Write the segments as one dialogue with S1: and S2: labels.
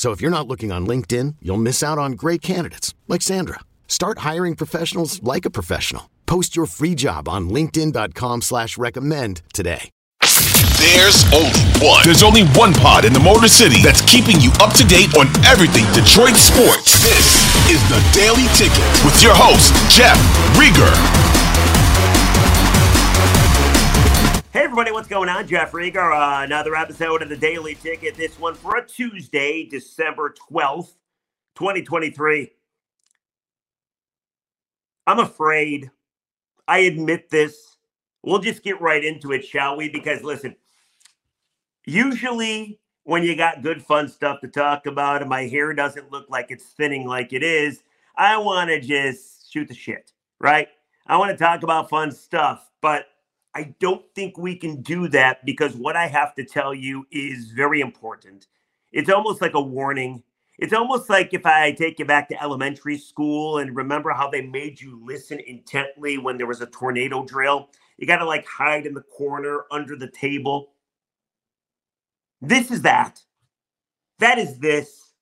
S1: So if you're not looking on LinkedIn, you'll miss out on great candidates like Sandra. Start hiring professionals like a professional. Post your free job on LinkedIn.com slash recommend today.
S2: There's only one. There's only one pod in the Motor City that's keeping you up to date on everything Detroit sports. This is the Daily Ticket with your host, Jeff Riger.
S3: Hey everybody, what's going on? Jeff Riger, uh, another episode of the Daily Ticket. This one for a Tuesday, December 12th, 2023. I'm afraid. I admit this. We'll just get right into it, shall we? Because listen, usually when you got good fun stuff to talk about and my hair doesn't look like it's thinning like it is, I want to just shoot the shit, right? I want to talk about fun stuff, but I don't think we can do that because what I have to tell you is very important. It's almost like a warning. It's almost like if I take you back to elementary school and remember how they made you listen intently when there was a tornado drill. You got to like hide in the corner under the table. This is that. That is this.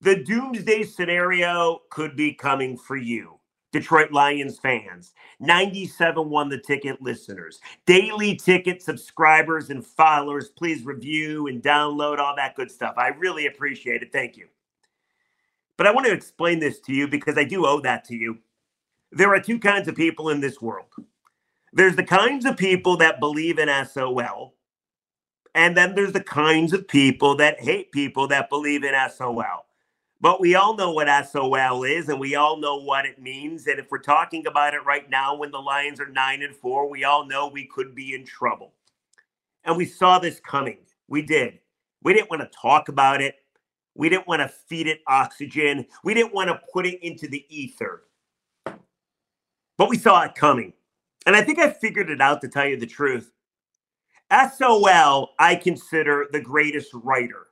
S3: The doomsday scenario could be coming for you. Detroit Lions fans, 97 won the ticket listeners, daily ticket subscribers and followers. Please review and download all that good stuff. I really appreciate it. Thank you. But I want to explain this to you because I do owe that to you. There are two kinds of people in this world there's the kinds of people that believe in SOL, and then there's the kinds of people that hate people that believe in SOL. But we all know what SOL is and we all know what it means. And if we're talking about it right now when the Lions are nine and four, we all know we could be in trouble. And we saw this coming. We did. We didn't want to talk about it. We didn't want to feed it oxygen. We didn't want to put it into the ether. But we saw it coming. And I think I figured it out to tell you the truth. SOL, I consider the greatest writer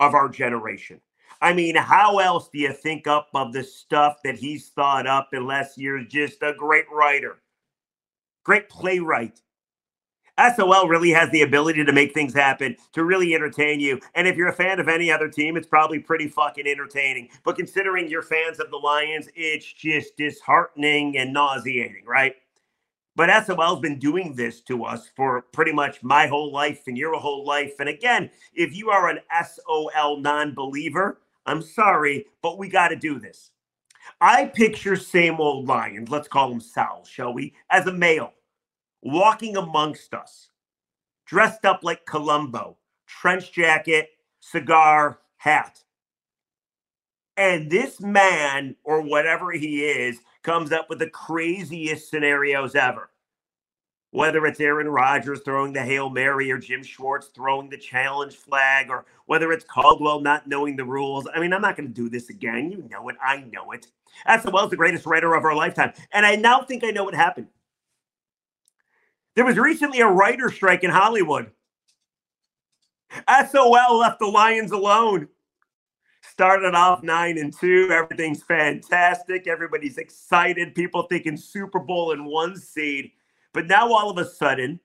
S3: of our generation. I mean, how else do you think up of the stuff that he's thought up unless you're Just a great writer, great playwright. SOL really has the ability to make things happen, to really entertain you. And if you're a fan of any other team, it's probably pretty fucking entertaining. But considering you're fans of the Lions, it's just disheartening and nauseating, right? But SOL's been doing this to us for pretty much my whole life and your whole life. And again, if you are an SOL non believer, I'm sorry, but we got to do this. I picture same old Lions, let's call him Sal, shall we, as a male, walking amongst us, dressed up like Columbo, trench jacket, cigar, hat. And this man, or whatever he is, comes up with the craziest scenarios ever whether it's Aaron Rodgers throwing the Hail Mary or Jim Schwartz throwing the challenge flag or whether it's Caldwell not knowing the rules. I mean, I'm not going to do this again. You know it. I know it. SOL's the greatest writer of our lifetime. And I now think I know what happened. There was recently a writer strike in Hollywood. SOL left the Lions alone. Started off nine and two. Everything's fantastic. Everybody's excited. People thinking Super Bowl in one seed. But now all of a sudden,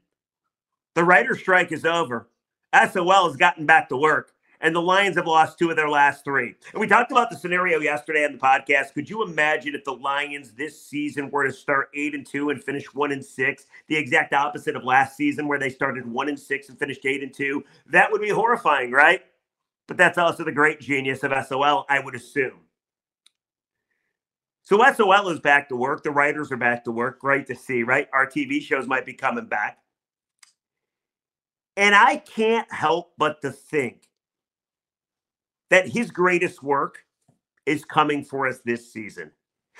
S3: the writer strike is over. SOL has gotten back to work, and the Lions have lost two of their last three. And we talked about the scenario yesterday on the podcast. Could you imagine if the Lions this season were to start eight and two and finish one and six, the exact opposite of last season where they started one and six and finished eight and two? That would be horrifying, right? But that's also the great genius of SOL, I would assume. So SOL is back to work. The writers are back to work. Great to see, right? Our TV shows might be coming back. And I can't help but to think that his greatest work is coming for us this season.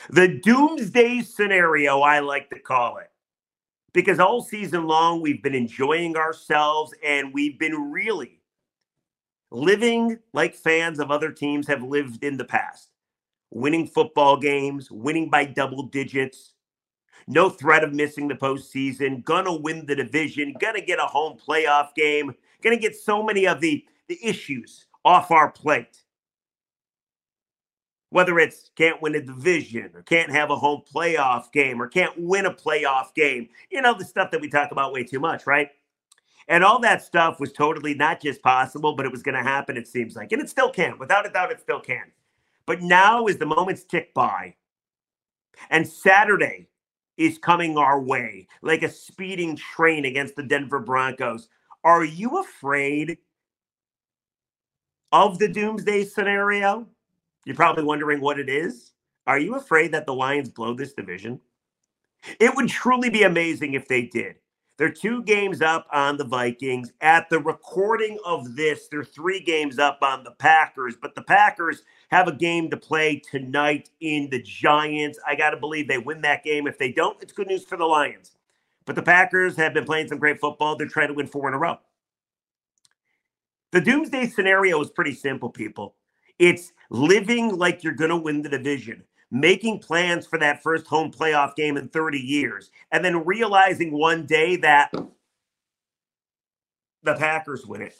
S3: The doomsday scenario, I like to call it. Because all season long, we've been enjoying ourselves and we've been really living like fans of other teams have lived in the past winning football games, winning by double digits, no threat of missing the postseason, gonna win the division, gonna get a home playoff game, gonna get so many of the, the issues off our plate. Whether it's can't win a division or can't have a home playoff game or can't win a playoff game, you know, the stuff that we talk about way too much, right? And all that stuff was totally not just possible, but it was going to happen, it seems like. And it still can. Without a doubt, it still can. But now, as the moments tick by, and Saturday is coming our way like a speeding train against the Denver Broncos, are you afraid of the doomsday scenario? You're probably wondering what it is. Are you afraid that the Lions blow this division? It would truly be amazing if they did. They're two games up on the Vikings. At the recording of this, they're three games up on the Packers, but the Packers have a game to play tonight in the Giants. I got to believe they win that game. If they don't, it's good news for the Lions. But the Packers have been playing some great football. They're trying to win four in a row. The doomsday scenario is pretty simple, people. It's living like you're going to win the division making plans for that first home playoff game in 30 years, and then realizing one day that the Packers win it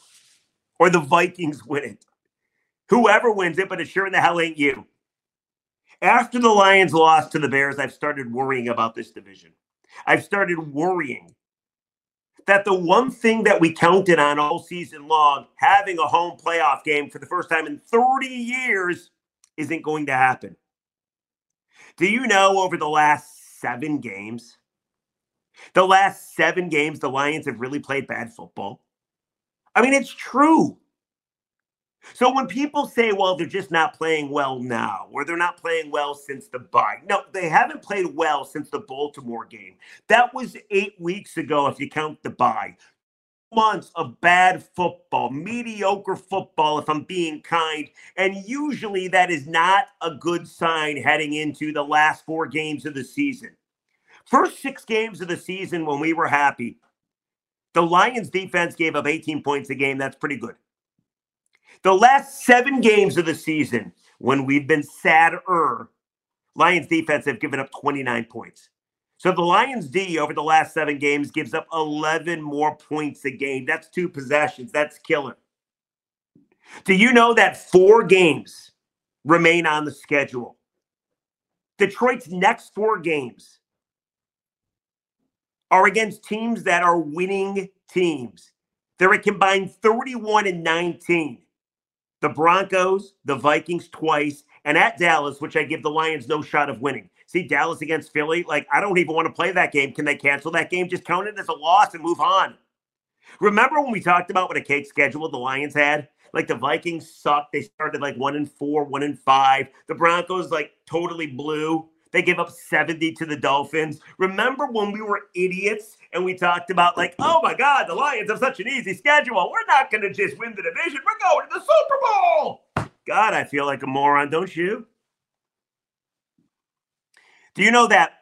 S3: or the Vikings win it. Whoever wins it, but it sure in the hell ain't you. After the Lions lost to the Bears, I've started worrying about this division. I've started worrying that the one thing that we counted on all season long, having a home playoff game for the first time in 30 years, isn't going to happen. Do you know over the last seven games, the last seven games, the Lions have really played bad football? I mean, it's true. So when people say, well, they're just not playing well now, or they're not playing well since the bye, no, they haven't played well since the Baltimore game. That was eight weeks ago, if you count the bye months of bad football, mediocre football, if I'm being kind. And usually that is not a good sign heading into the last four games of the season. First six games of the season, when we were happy, the Lions defense gave up 18 points a game. That's pretty good. The last seven games of the season, when we've been sadder, Lions defense have given up 29 points. So the Lions D over the last seven games gives up 11 more points a game. That's two possessions. That's killer. Do you know that four games remain on the schedule? Detroit's next four games are against teams that are winning teams. They're a combined 31 and 19. The Broncos, the Vikings twice, and at Dallas, which I give the Lions no shot of winning. See Dallas against Philly. Like, I don't even want to play that game. Can they cancel that game? Just count it as a loss and move on. Remember when we talked about what a cake schedule the Lions had? Like the Vikings sucked. They started like one and four, one and five. The Broncos like totally blew. They gave up 70 to the Dolphins. Remember when we were idiots and we talked about like, oh my God, the Lions have such an easy schedule. We're not going to just win the division. We're going to the Super Bowl. God, I feel like a moron, don't you? Do you know that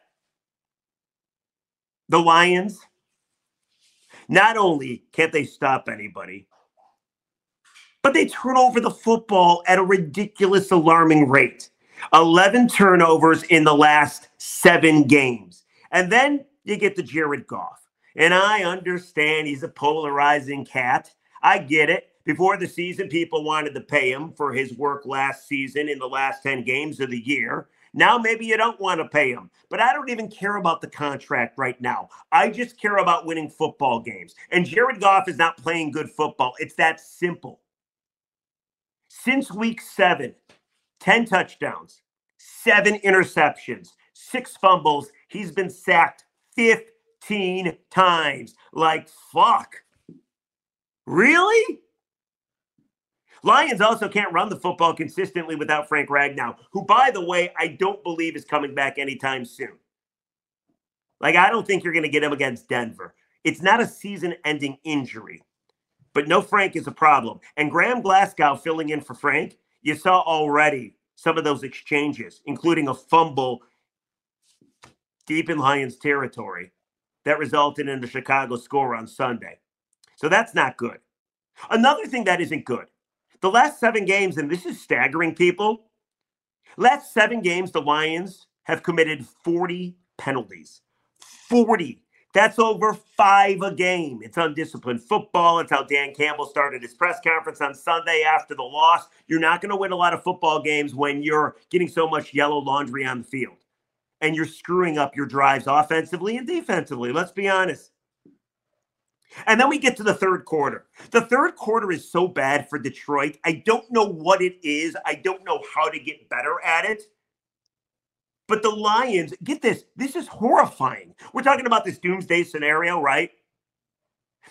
S3: the Lions, not only can't they stop anybody, but they turn over the football at a ridiculous, alarming rate 11 turnovers in the last seven games. And then you get to Jared Goff. And I understand he's a polarizing cat. I get it. Before the season, people wanted to pay him for his work last season in the last 10 games of the year. Now, maybe you don't want to pay him, but I don't even care about the contract right now. I just care about winning football games. And Jared Goff is not playing good football. It's that simple. Since week seven, 10 touchdowns, seven interceptions, six fumbles. He's been sacked 15 times. Like, fuck. Really? Lions also can't run the football consistently without Frank Ragnow, who, by the way, I don't believe is coming back anytime soon. Like, I don't think you're going to get him against Denver. It's not a season ending injury, but no Frank is a problem. And Graham Glasgow filling in for Frank, you saw already some of those exchanges, including a fumble deep in Lions territory that resulted in the Chicago score on Sunday. So that's not good. Another thing that isn't good the last seven games, and this is staggering, people. Last seven games, the Lions have committed 40 penalties. 40. That's over five a game. It's undisciplined football. It's how Dan Campbell started his press conference on Sunday after the loss. You're not going to win a lot of football games when you're getting so much yellow laundry on the field and you're screwing up your drives offensively and defensively. Let's be honest. And then we get to the third quarter. The third quarter is so bad for Detroit. I don't know what it is. I don't know how to get better at it. But the Lions, get this, this is horrifying. We're talking about this doomsday scenario, right?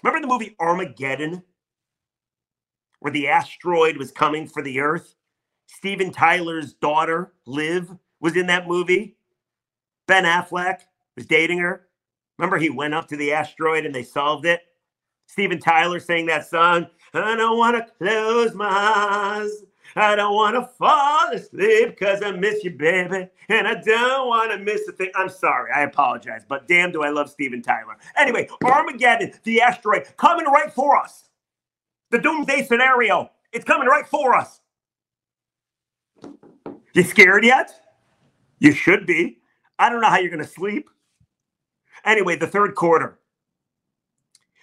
S3: Remember the movie Armageddon, where the asteroid was coming for the Earth? Steven Tyler's daughter, Liv, was in that movie. Ben Affleck was dating her. Remember, he went up to the asteroid and they solved it? Steven Tyler sang that song. I don't want to close my eyes. I don't want to fall asleep because I miss you, baby. And I don't want to miss a thing. I'm sorry. I apologize. But damn, do I love Steven Tyler. Anyway, Armageddon, the asteroid, coming right for us. The doomsday scenario, it's coming right for us. You scared yet? You should be. I don't know how you're going to sleep. Anyway, the third quarter.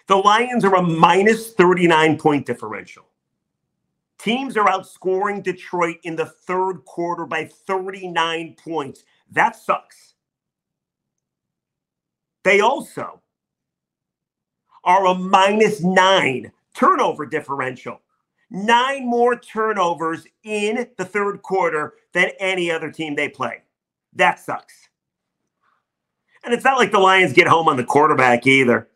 S3: The Lions are a minus 39 point differential. Teams are outscoring Detroit in the third quarter by 39 points. That sucks. They also are a minus nine turnover differential. Nine more turnovers in the third quarter than any other team they play. That sucks. And it's not like the Lions get home on the quarterback either.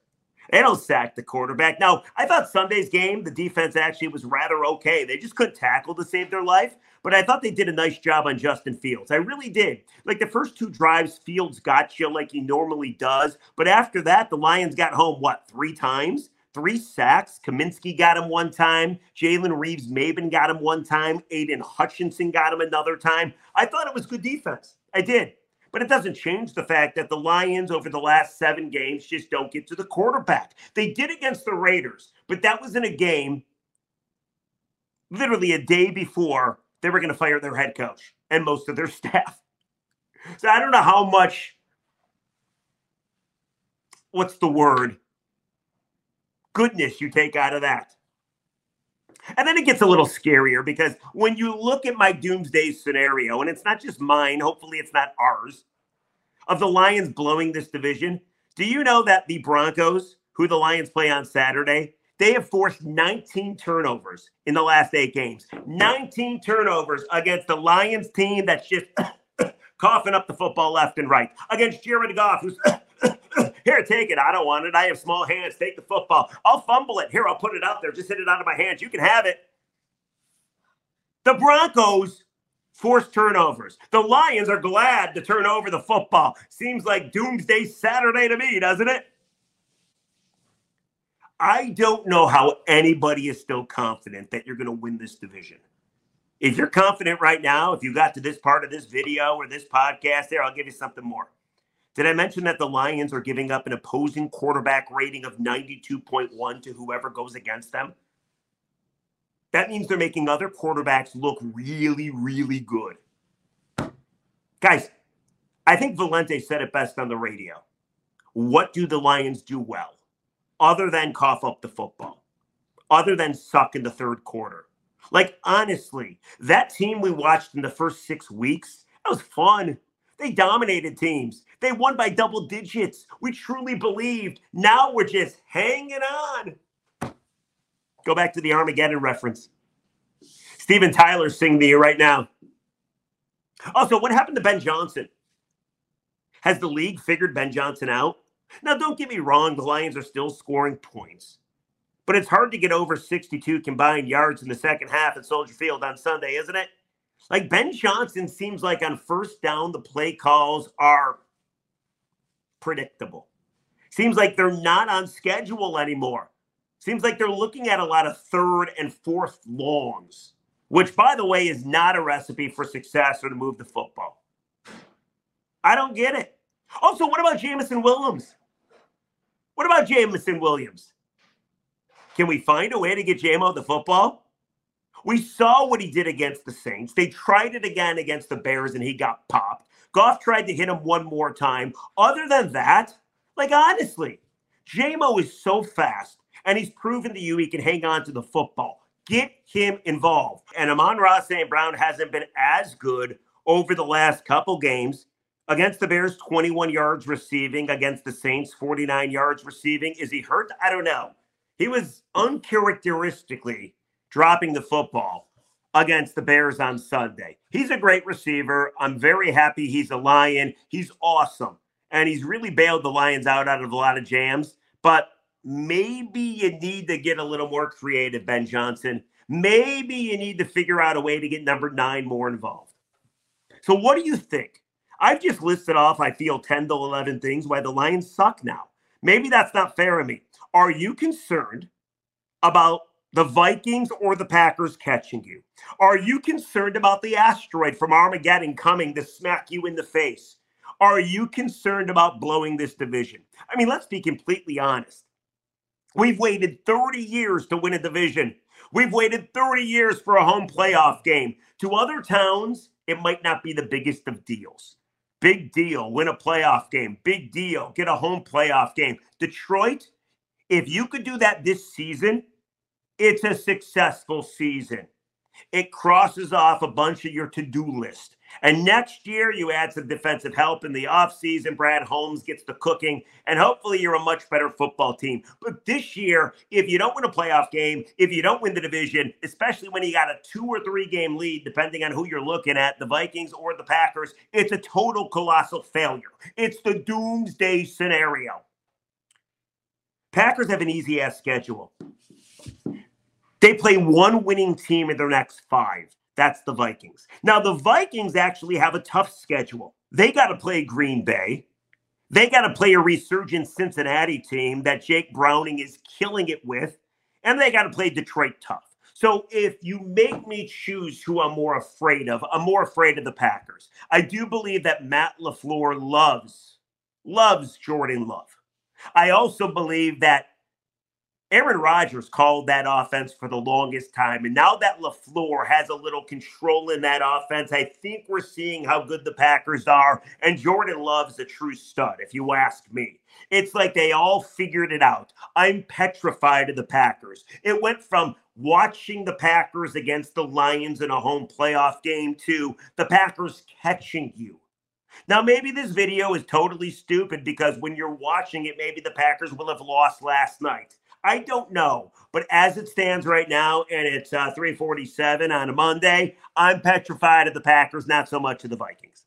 S3: They don't sack the quarterback. Now, I thought Sunday's game, the defense actually was rather okay. They just couldn't tackle to save their life, but I thought they did a nice job on Justin Fields. I really did. Like the first two drives, Fields got you like he normally does. But after that, the Lions got home, what, three times? Three sacks. Cominsky got him one time. Jalen Reeves-Maybin got him one time. Aidan Hutchinson got him another time. I thought it was good defense. I did. But it doesn't change the fact that the Lions over the last seven games just don't get to the quarterback. They did against the Raiders, but that was in a game literally a day before they were going to fire their head coach and most of their staff. So I don't know how much, what's the word, goodness you take out of that. And then it gets a little scarier because when you look at my doomsday scenario, and it's not just mine, hopefully it's not ours, of the Lions blowing this division, do you know that the Broncos, who the Lions play on Saturday, they have forced 19 turnovers in the last eight games. 19 turnovers against the Lions team that's just coughing up the football left and right. Against Jared Goff, who's here, take it. I don't want it. I have small hands. Take the football. I'll fumble it. Here, I'll put it out there. Just hit it out of my hands. You can have it. The Broncos forced turnovers. The Lions are glad to turn over the football. Seems like doomsday Saturday to me, doesn't it? I don't know how anybody is still confident that you're going to win this division. If you're confident right now, if you got to this part of this video or this podcast there, I'll give you something more. Did I mention that the Lions are giving up an opposing quarterback rating of 92.1 to whoever goes against them? That means they're making other quarterbacks look really, really good. Guys, I think Valenti said it best on the radio. What do the Lions do well other than cough up the football, other than suck in the third quarter? Like, honestly, that team we watched in the first six weeks, that was fun. They dominated teams. They won by double digits. We truly believed. Now we're just hanging on. Go back to the Armageddon reference. Steven Tyler's singing to you right now. Also, what happened to Ben Johnson? Has the league figured Ben Johnson out? Now, don't get me wrong, the Lions are still scoring points. but it's hard to get over 62 combined yards in the second half at Soldier Field on Sunday, isn't it? Like Ben Johnson seems like on first down, the play calls are predictable. Seems like they're not on schedule anymore. Seems like they're looking at a lot of third and fourth longs, which, by the way, is not a recipe for success or to move the football. I don't get it. Also, what about Jameson Williams? What about Jameson Williams? Can we find a way to get JMO the football? We saw what he did against the Saints. They tried it again against the Bears and he got popped. Goff tried to hit him one more time. Other than that, like honestly, JMO is so fast and he's proven to you he can hang on to the football. Get him involved. And Amon-Ra St. Brown hasn't been as good over the last couple games. Against the Bears, 21 yards receiving. Against the Saints, 49 yards receiving. Is he hurt? I don't know. He was uncharacteristically dropping the football against the Bears on Sunday. He's a great receiver. I'm very happy he's a Lion. He's awesome. And he's really bailed the Lions out out of a lot of jams. But maybe you need to get a little more creative, Ben Johnson. Maybe you need to figure out a way to get number nine more involved. So, what do you think? I've just listed off, I feel, 10 to 11 things why the Lions suck now. Maybe that's not fair of me. Are you concerned about the Vikings or the Packers catching you? Are you concerned about the asteroid from Armageddon coming to smack you in the face? Are you concerned about blowing this division? I mean, let's be completely honest. We've waited 30 years to win a division. We've waited 30 years for a home playoff game. To other towns, it might not be the biggest of deals. Big deal, win a playoff game. Big deal, get a home playoff game. Detroit, if you could do that this season, it's a successful season. It crosses off a bunch of your to do list. And next year, you add some defensive help in the offseason. Brad Holmes gets the cooking, and hopefully, you're a much better football team. But this year, if you don't win a playoff game, if you don't win the division, especially when you got a two or three game lead, depending on who you're looking at, the Vikings or the Packers, it's a total colossal failure. It's the doomsday scenario. Packers have an easy ass schedule. They play one winning team in their next five. That's the Vikings. Now, the Vikings actually have a tough schedule. They got to play Green Bay. They got to play a resurgent Cincinnati team that Jake Browning is killing it with. And they got to play Detroit tough. So if you make me choose who I'm more afraid of, I'm more afraid of the Packers. I do believe that Matt LaFleur loves, loves Jordan Love. I also believe that Aaron Rodgers called that offense for the longest time. And now that LaFleur has a little control in that offense, I think we're seeing how good the Packers are. And Jordan Love's a true stud, if you ask me. It's like they all figured it out. I'm petrified of the Packers. It went from watching the Packers against the Lions in a home playoff game to the Packers catching you. Now, maybe this video is totally stupid because when you're watching it, maybe the Packers will have lost last night. I don't know. But as it stands right now, and it's uh, 347 on a Monday, I'm petrified of the Packers, not so much of the Vikings.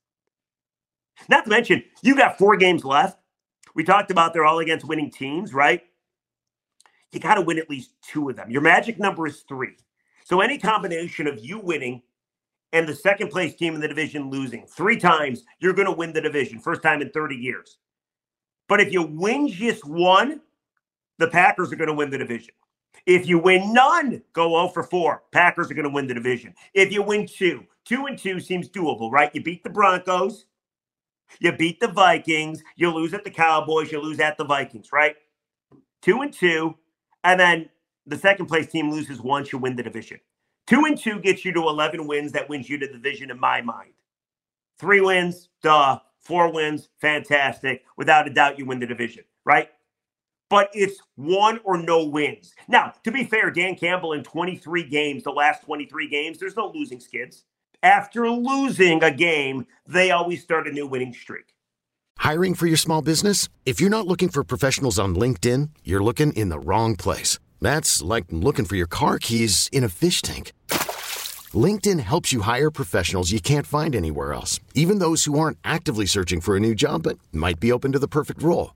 S3: Not to mention, you got four games left. We talked about they're all against winning teams, right? You got to win at least two of them. Your magic number is three. So any combination of you winning and the second place team in the division losing three times, you're going to win the division. First time in 30 years. But if you win just one, the Packers are going to win the division. If you win none, go 0 for 4. Packers are going to win the division. If you win two, two and two seems doable, right? You beat the Broncos, you beat the Vikings, you lose at the Cowboys, you lose at the Vikings, right? Two and two, and then the second place team loses once, you win the division. Two and two gets you to 11 wins. That wins you to the division in my mind. Three wins, duh. Four wins, fantastic. Without a doubt, you win the division, right? But it's one or no wins. Now, to be fair, Dan Campbell in 23 games, the last 23 games, there's no losing skids. After losing a game, they always start a new winning streak.
S1: Hiring for your small business? If you're not looking for professionals on LinkedIn, you're looking in the wrong place. That's like looking for your car keys in a fish tank. LinkedIn helps you hire professionals you can't find anywhere else, even those who aren't actively searching for a new job but might be open to the perfect role.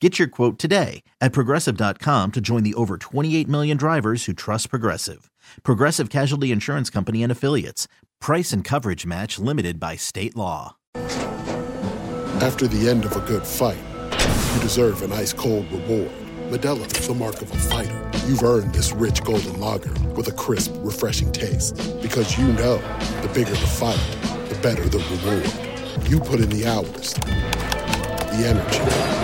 S4: Get your quote today at progressive.com to join the over 28 million drivers who trust Progressive. Progressive Casualty Insurance Company and Affiliates. Price and coverage match limited by state law.
S5: After the end of a good fight, you deserve an ice cold reward. Modelo is the mark of a fighter. You've earned this rich golden lager with a crisp, refreshing taste. Because you know the bigger the fight, the better the reward. You put in the hours, the energy,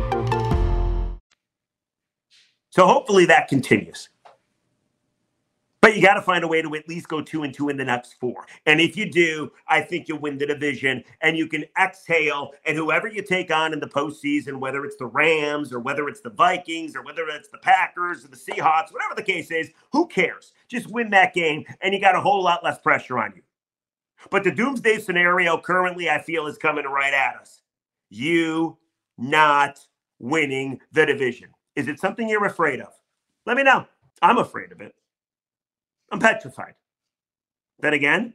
S3: So hopefully that continues. But you got to find a way to at least go two and two in the next four. And if you do, I think you'll win the division and you can exhale. And whoever you take on in the postseason, whether it's the Rams or whether it's the Vikings or whether it's the Packers or the Seahawks, whatever the case is, who cares? Just win that game and you got a whole lot less pressure on you. But the doomsday scenario currently, I feel, is coming right at us. You not winning the division. Is it something you're afraid of? Let me know. I'm afraid of it. I'm petrified. Then again,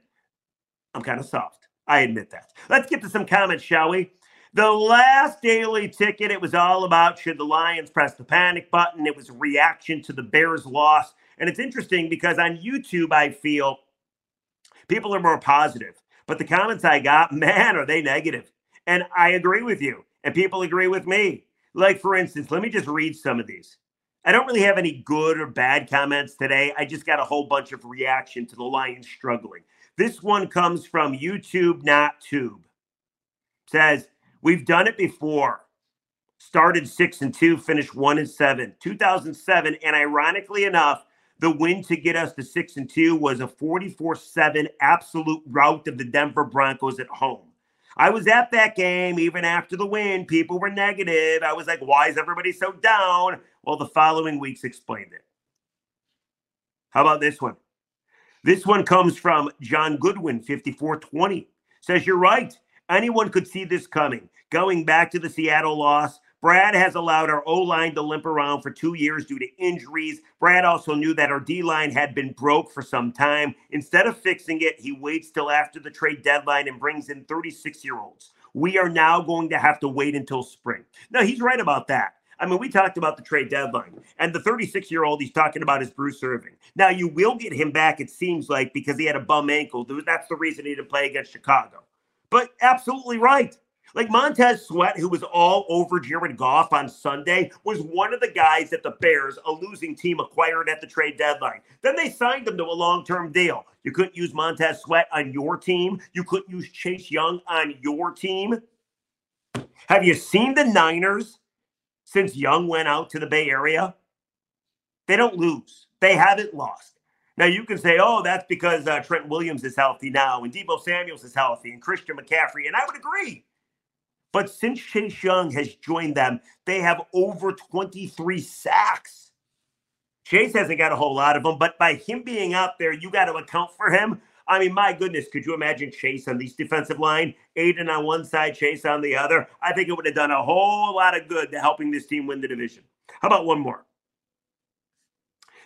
S3: I'm kind of soft. I admit that. Let's get to some comments, shall we? The last daily ticket, it was all about should the Lions press the panic button. It was a reaction to the Bears' loss. And it's interesting because on YouTube, I feel people are more positive. But the comments I got, man, are they negative. And I agree with you. And people agree with me. Like, for instance, let me just read some of these. I don't really have any good or bad comments today. I just got a whole bunch of reaction to the Lions struggling. This one comes from YouTube, not Tube. Says, We've done it before. Started six and two, finished one and seven. 2007, and ironically enough, the win to get us to six and two was a 44 7 absolute rout of the Denver Broncos at home. I was at that game even after the win. People were negative. I was like, why is everybody so down? Well, the following weeks explained it. How about this one? This one comes from John Goodwin, 5420. Says, You're right. Anyone could see this coming. Going back to the Seattle loss, Brad has allowed our O line to limp around for two years due to injuries. Brad also knew that our D line had been broke for some time. Instead of fixing it, he waits till after the trade deadline and brings in 36 year olds. We are now going to have to wait until spring. Now, he's right about that. I mean, we talked about the trade deadline, and the 36 year old he's talking about is Bruce Irvin. Now, you will get him back, it seems like, because he had a bum ankle. That's the reason he didn't play against Chicago. But absolutely right. Like Montez Sweat, who was all over Jared Goff on Sunday, was one of the guys that the Bears, a losing team, acquired at the trade deadline. Then they signed him to a long term deal. You couldn't use Montez Sweat on your team, you couldn't use Chase Young on your team. Have you seen the Niners since Young went out to the Bay Area? They don't lose, they haven't lost. Now you can say, "Oh, that's because uh, Trent Williams is healthy now, and Deebo Samuel's is healthy, and Christian McCaffrey," and I would agree. But since Chase Young has joined them, they have over 23 sacks. Chase hasn't got a whole lot of them, but by him being out there, you got to account for him. I mean, my goodness, could you imagine Chase on these defensive line, Aidan on one side, Chase on the other? I think it would have done a whole lot of good to helping this team win the division. How about one more?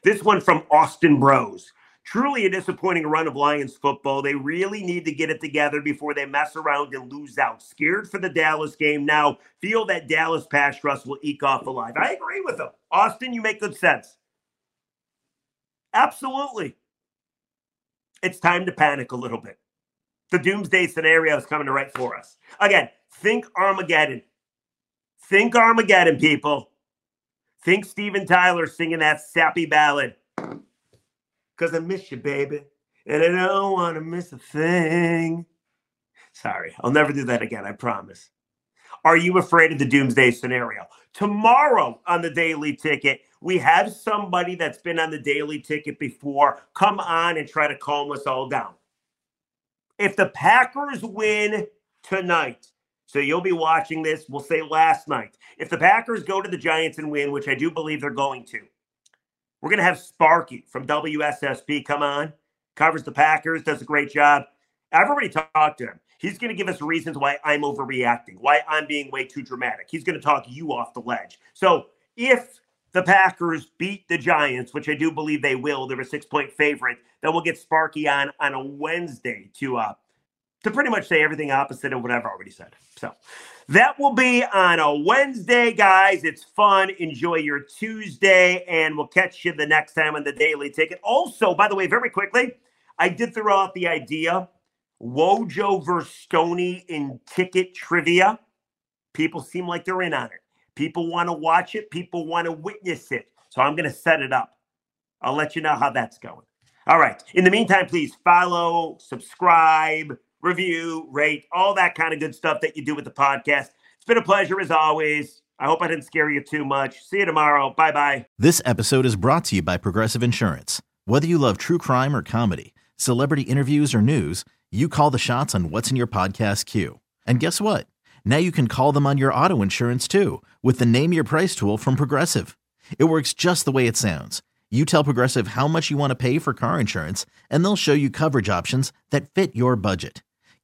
S3: This one from Austin Bros. Truly a disappointing run of Lions football. They really need to get it together before they mess around and lose out. Scared for the Dallas game now. Feel that Dallas pass rush will eke off alive. I agree with them. Austin, you make good sense. Absolutely. It's time to panic a little bit. The doomsday scenario is coming to right for us. Again, think Armageddon. Think Armageddon, people. Think Steven Tyler singing that sappy ballad because I miss you, baby. And I don't want to miss a thing. Sorry, I'll never do that again, I promise. Are you afraid of the doomsday scenario? Tomorrow on the daily ticket, we have somebody that's been on the daily ticket before come on and try to calm us all down. If the Packers win tonight, so you'll be watching this, we'll say last night. If the Packers go to the Giants and win, which I do believe they're going to, we're going to have Sparky from WSSP come on, covers the Packers, does a great job. I've already talked to him. He's going to give us reasons why I'm overreacting, why I'm being way too dramatic. He's going to talk you off the ledge. So if the Packers beat the Giants, which I do believe they will, they're a six point favorite, then we'll get Sparky on on a Wednesday to uh to pretty much say everything opposite of what I've already said. So that will be on a Wednesday, guys. It's fun. Enjoy your Tuesday, and we'll catch you the next time on the Daily Ticket. Also, by the way, very quickly, I did throw out the idea Wojo versus Stoney in ticket trivia. People seem like they're in on it. People want to watch it. People want to witness it. So I'm going to set it up. I'll let you know how that's going. All right. In the meantime, please follow, subscribe review, rate, all that kind of good stuff that you do with the podcast. It's been a pleasure as always. I hope I didn't scare you too much. See you tomorrow. Bye bye.
S4: This episode is brought to you by Progressive Insurance. Whether you love true crime or comedy, celebrity interviews or news, you call the shots on what's in your podcast queue. And guess what? Now you can call them on your auto insurance too with the Name Your Price tool from Progressive. It works just the way it sounds. You tell Progressive how much you want to pay for car insurance, and they'll show you coverage options that fit your budget.